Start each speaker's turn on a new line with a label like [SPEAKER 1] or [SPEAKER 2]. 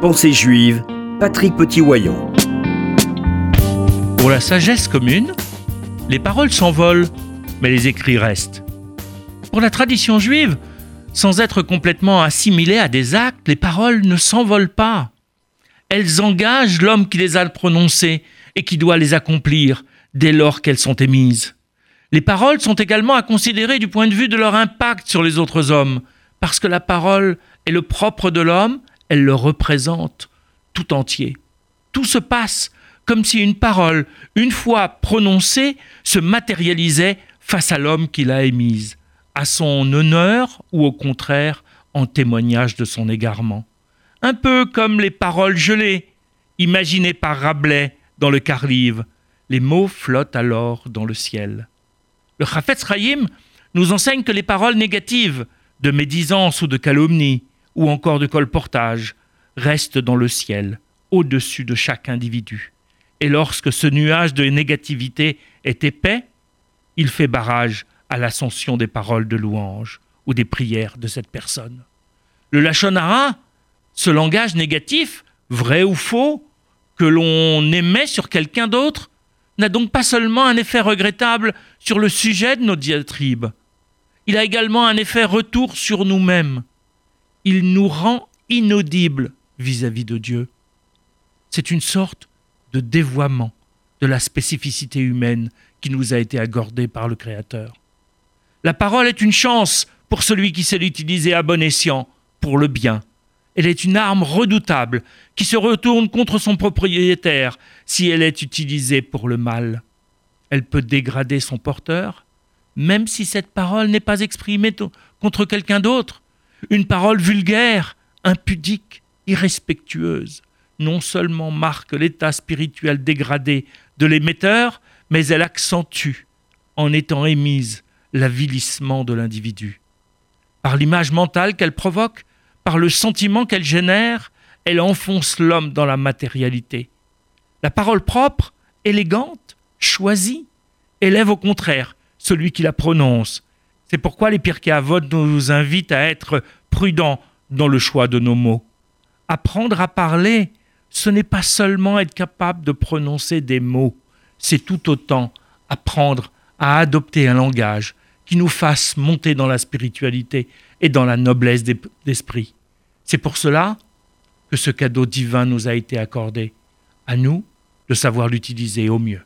[SPEAKER 1] Pensée juive, Patrick Petit-Wayon.
[SPEAKER 2] Pour la sagesse commune, les paroles s'envolent, mais les écrits restent. Pour la tradition juive, sans être complètement assimilées à des actes, les paroles ne s'envolent pas. Elles engagent l'homme qui les a prononcées et qui doit les accomplir dès lors qu'elles sont émises. Les paroles sont également à considérer du point de vue de leur impact sur les autres hommes, parce que la parole est le propre de l'homme, elle le représente tout entier. Tout se passe comme si une parole, une fois prononcée, se matérialisait face à l'homme qui l'a émise, à son honneur ou au contraire en témoignage de son égarement. Un peu comme les paroles gelées, imaginées par Rabelais dans le Carlive. Les mots flottent alors dans le ciel. Le Chafetz Chaim nous enseigne que les paroles négatives, de médisance ou de calomnie, ou encore de colportage, restent dans le ciel, au-dessus de chaque individu. Et lorsque ce nuage de négativité est épais, il fait barrage à l'ascension des paroles de louange ou des prières de cette personne. Le lachonara, ce langage négatif, vrai ou faux, que l'on émet sur quelqu'un d'autre, n'a donc pas seulement un effet regrettable sur le sujet de nos diatribes, il a également un effet retour sur nous-mêmes. Il nous rend inaudibles vis-à-vis de Dieu. C'est une sorte de dévoiement de la spécificité humaine qui nous a été accordée par le Créateur. La parole est une chance pour celui qui sait l'utiliser à bon escient, pour le bien. Elle est une arme redoutable qui se retourne contre son propriétaire si elle est utilisée pour le mal. Elle peut dégrader son porteur, même si cette parole n'est pas exprimée contre quelqu'un d'autre. Une parole vulgaire, impudique, irrespectueuse, non seulement marque l'état spirituel dégradé de l'émetteur, mais elle accentue, en étant émise, l'avilissement de l'individu. Par l'image mentale qu'elle provoque, par le sentiment qu'elle génère, elle enfonce l'homme dans la matérialité. La parole propre, élégante, choisie, élève au contraire celui qui la prononce. C'est pourquoi les Pirkei Avot nous invitent à être prudents dans le choix de nos mots. Apprendre à parler, ce n'est pas seulement être capable de prononcer des mots, c'est tout autant apprendre à adopter un langage qui nous fasse monter dans la spiritualité et dans la noblesse d'esprit. C'est pour cela que ce cadeau divin nous a été accordé. À nous de savoir l'utiliser au mieux.